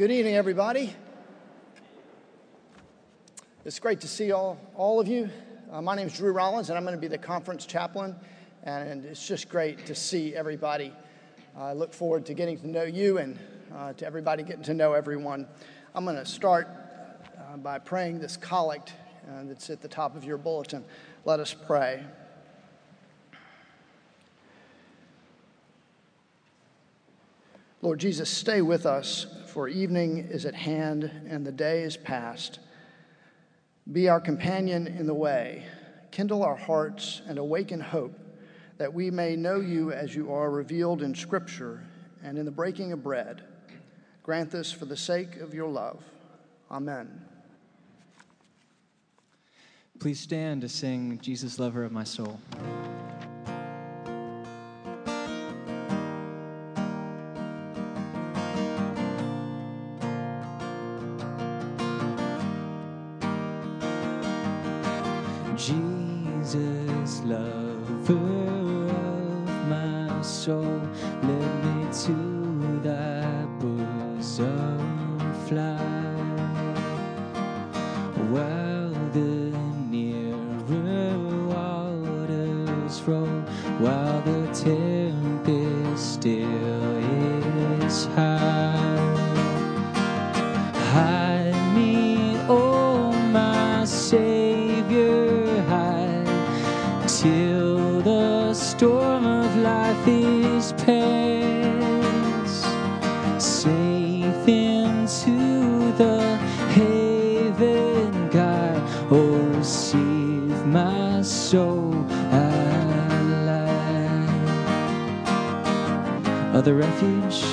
Good evening, everybody. It's great to see all, all of you. Uh, my name is Drew Rollins, and I'm going to be the conference chaplain, and it's just great to see everybody. I look forward to getting to know you and uh, to everybody getting to know everyone. I'm going to start uh, by praying this collect uh, that's at the top of your bulletin. Let us pray. Lord Jesus, stay with us, for evening is at hand and the day is past. Be our companion in the way, kindle our hearts, and awaken hope that we may know you as you are revealed in Scripture and in the breaking of bread. Grant this for the sake of your love. Amen. Please stand to sing Jesus, Lover of My Soul. Jesus, lover of my soul, let me to thy bosom fly. While the nearer waters roll, while the tempest still is high. Past. Safe into the haven guide, oh receive my soul alive. Other refuge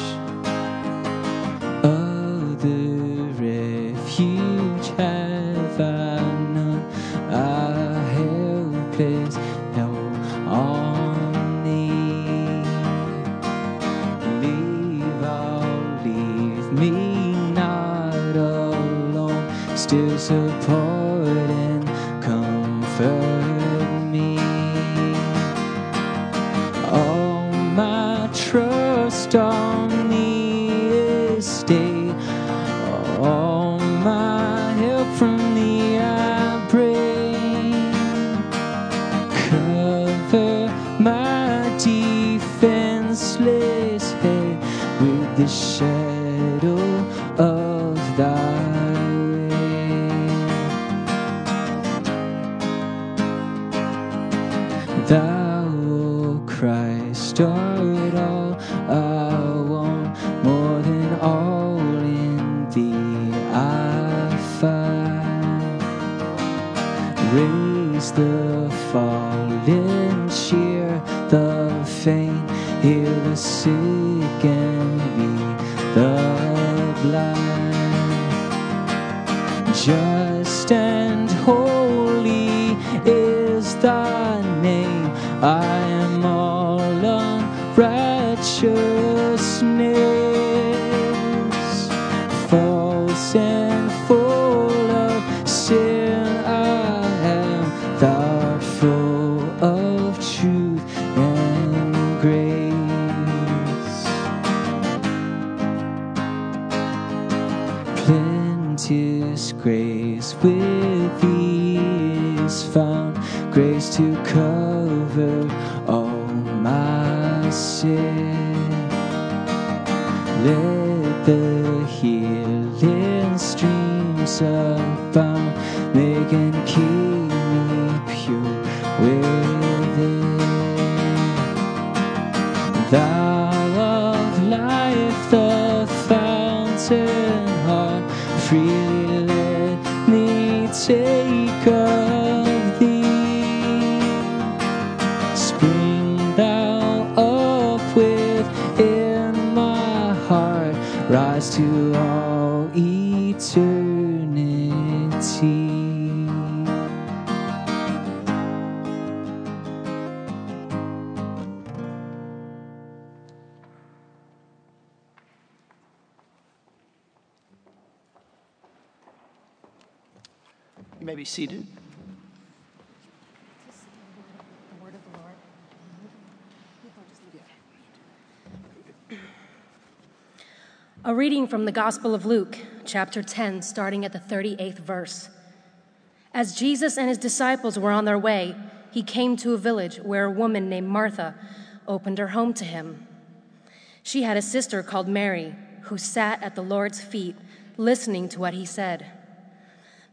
blind. Just plenteous grace with thee is found, grace to cover all my sin. Let the healing streams abound, make and keep me pure within. Thou heart, may be seated. A reading from the Gospel of Luke, chapter 10, starting at the 38th verse. As Jesus and his disciples were on their way, he came to a village where a woman named Martha opened her home to him. She had a sister called Mary who sat at the Lord's feet listening to what he said.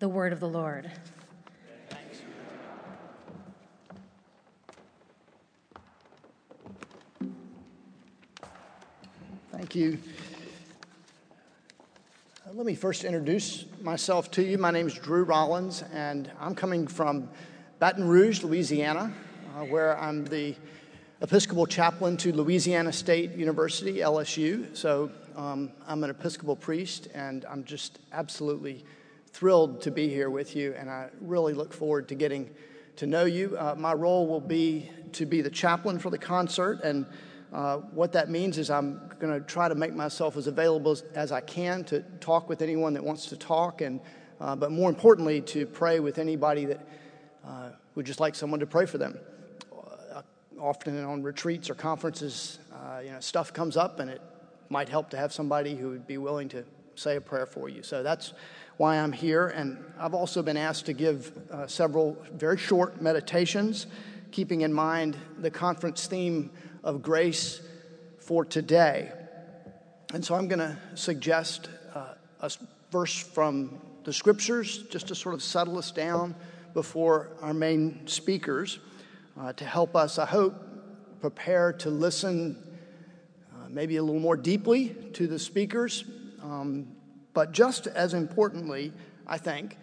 The word of the Lord. Thank you. Uh, let me first introduce myself to you. My name is Drew Rollins, and I'm coming from Baton Rouge, Louisiana, uh, where I'm the Episcopal chaplain to Louisiana State University, LSU. So um, I'm an Episcopal priest, and I'm just absolutely thrilled to be here with you, and I really look forward to getting to know you. Uh, my role will be to be the chaplain for the concert, and uh, what that means is I'm going to try to make myself as available as, as, I can to talk with anyone that wants to talk, and uh, but more importantly, to pray with anybody that uh, would just like someone to pray for them. Uh, often on retreats or conferences, uh, you know, stuff comes up, and it might help to have somebody who would be willing to say a prayer for you. So that's why I'm here, and I've also been asked to give uh, several very short meditations, keeping in mind the conference theme of grace for today. And so I'm going to suggest uh, a verse from the scriptures just to sort of settle us down before our main speakers uh, to help us, I hope, prepare to listen uh, maybe a little more deeply to the speakers. Um, but just as importantly, I think,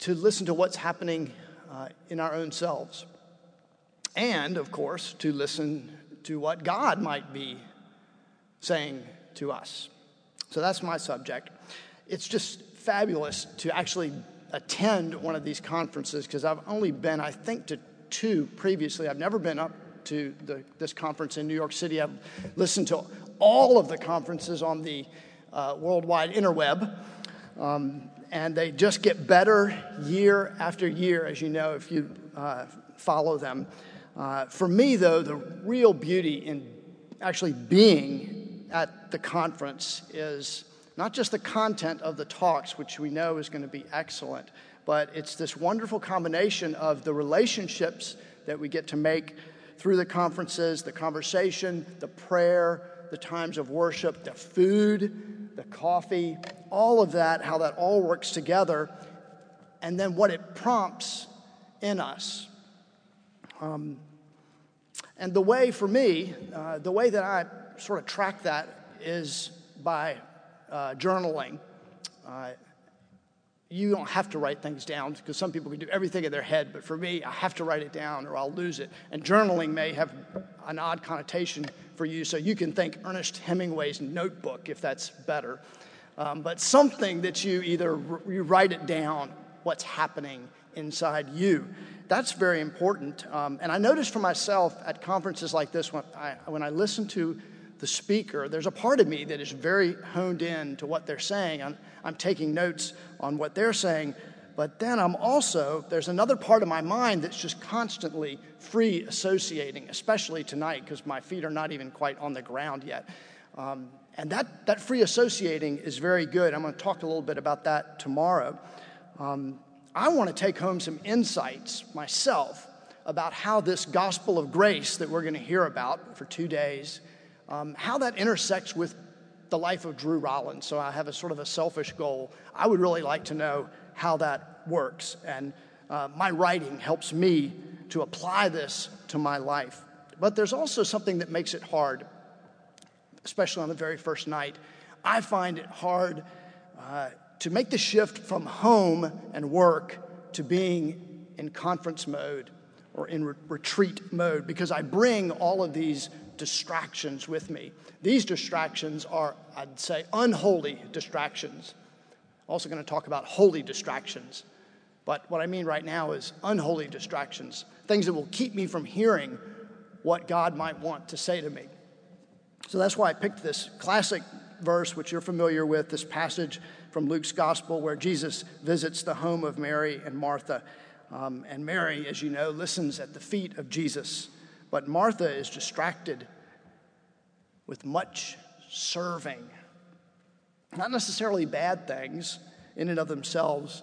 to listen to what's happening uh, in our own selves and, of course, to listen to what God might be saying to us. So that's my subject. It's just fabulous to actually attend one of these conferences because I've only been, I think, to two previously. I've never been up to the, this conference in New York City. I've listened to all of the conferences on the uh, worldwide interweb. Um, and they just get better year after year, as you know, if you uh, follow them. Uh, for me, though, the real beauty in actually being at the conference is not just the content of the talks, which we know is going to be excellent, but it's this wonderful combination of the relationships that we get to make through the conferences, the conversation, the prayer, the times of worship, the food, the coffee, all of that, how that all works together, and then what it prompts in us. Um, and the way for me, uh, the way that I sort of track that is by uh, journaling. Uh, you don't have to write things down because some people can do everything in their head, but for me, I have to write it down or I'll lose it. And journaling may have an odd connotation for you, so you can think Ernest Hemingway's notebook if that's better. Um, but something that you either you write it down, what's happening inside you. That's very important. Um, and I noticed for myself at conferences like this, when I, when I listen to the speaker, there's a part of me that is very honed in to what they're saying. I'm, I'm taking notes on what they're saying, but then I'm also, there's another part of my mind that's just constantly free associating, especially tonight because my feet are not even quite on the ground yet. Um, and that, that free associating is very good. I'm going to talk a little bit about that tomorrow. Um, I want to take home some insights myself about how this gospel of grace that we're going to hear about for two days um, how that intersects with the life of Drew Rollins. So I have a sort of a selfish goal. I would really like to know how that works. And uh, my writing helps me to apply this to my life. But there's also something that makes it hard, especially on the very first night. I find it hard uh, to make the shift from home and work to being in conference mode or in re- retreat mode because I bring all of these distractions with me. These distractions are, I'd say, unholy distractions. Also, going to talk about holy distractions. But what I mean right now is unholy distractions, things that will keep me from hearing what God might want to say to me. So that's why I picked this classic verse, which you're familiar with, this passage from Luke's gospel where Jesus visits the home of Mary and Martha. Um, and Mary, as you know, listens at the feet of Jesus. But Martha is distracted with much serving. Not necessarily bad things in and of themselves,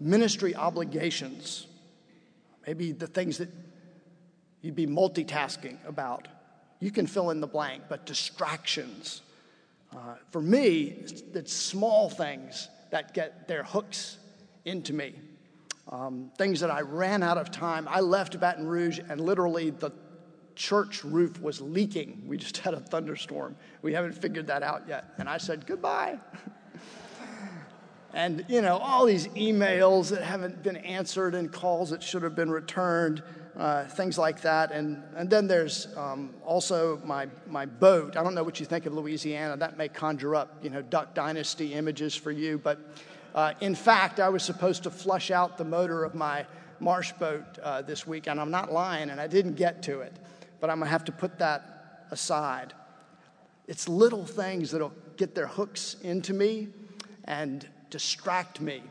ministry obligations, maybe the things that you'd be multitasking about. You can fill in the blank, but distractions. Uh, for me, it's small things that get their hooks into me. Um, things that I ran out of time. I left Baton Rouge and literally the church roof was leaking. We just had a thunderstorm. We haven't figured that out yet. And I said, goodbye. and, you know, all these emails that haven't been answered and calls that should have been returned, uh, things like that. And, and then there's um, also my, my boat. I don't know what you think of Louisiana. That may conjure up, you know, Duck Dynasty images for you. But uh, in fact, I was supposed to flush out the motor of my marsh boat uh, this week, and I'm not lying, and I didn't get to it but I'm to have to put that aside. It's little things that'll get their hooks into me and distract me.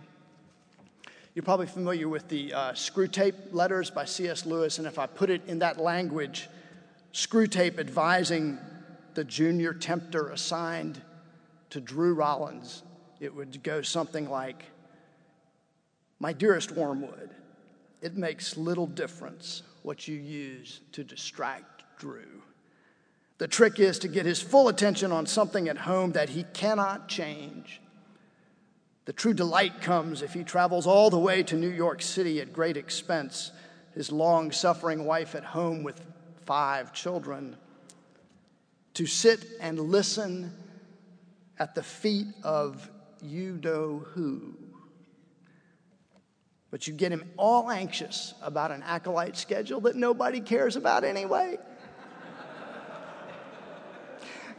You're probably familiar with the uh, Screwtape letters by C.S. Lewis, and if I put it in that language, Screwtape advising the junior tempter assigned to Drew Rollins, it would go something like My dearest Wormwood, it makes little difference what you use to distract Drew. The trick is to get his full attention on something at home that he cannot change. The true delight comes if he travels all the way to New York City at great expense, his long suffering wife at home with five children, to sit and listen at the feet of you know who but you get him all anxious about an acolyte schedule that nobody cares about anyway.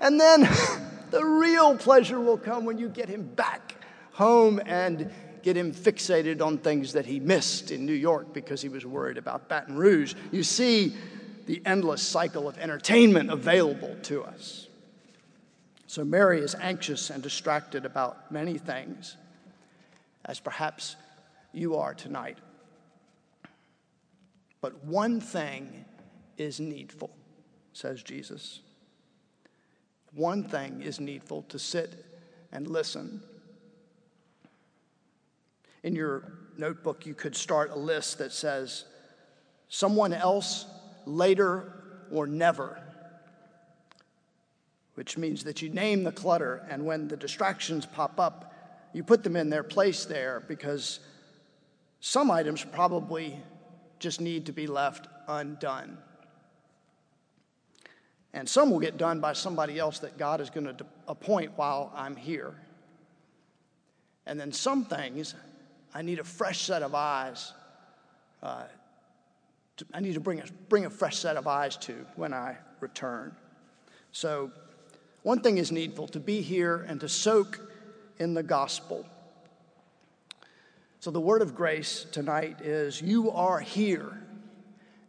and then the real pleasure will come when you get him back home and get him fixated on things that he missed in New York because he was worried about Baton Rouge. You see the endless cycle of entertainment available to us. So Mary is anxious and distracted about many things, as perhaps you are tonight. But one thing is needful, says Jesus. One thing is needful to sit and listen. In your notebook, you could start a list that says, someone else, later, or never. Which means that you name the clutter, and when the distractions pop up, you put them in their place there because some items probably just need to be left undone. And some will get done by somebody else that God is going to appoint while I'm here. And then some things I need a fresh set of eyes. Uh, I need to bring a, bring a fresh set of eyes to when I return. So, one thing is needful to be here and to soak in the gospel. So, the word of grace tonight is you are here,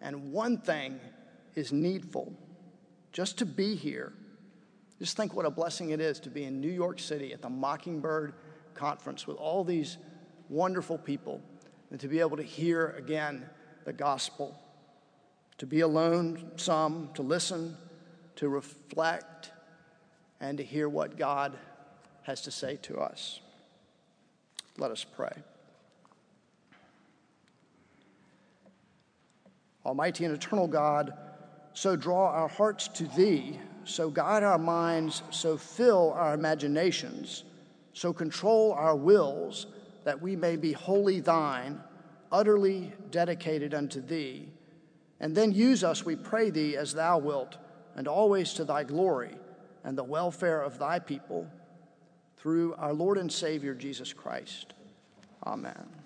and one thing is needful just to be here. Just think what a blessing it is to be in New York City at the Mockingbird Conference with all these wonderful people and to be able to hear again the gospel. To be alone, some, to listen, to reflect, and to hear what God has to say to us. Let us pray. Almighty and eternal God, so draw our hearts to Thee, so guide our minds, so fill our imaginations, so control our wills, that we may be wholly Thine, utterly dedicated unto Thee. And then use us, we pray Thee, as Thou wilt, and always to Thy glory and the welfare of Thy people, through our Lord and Savior Jesus Christ. Amen.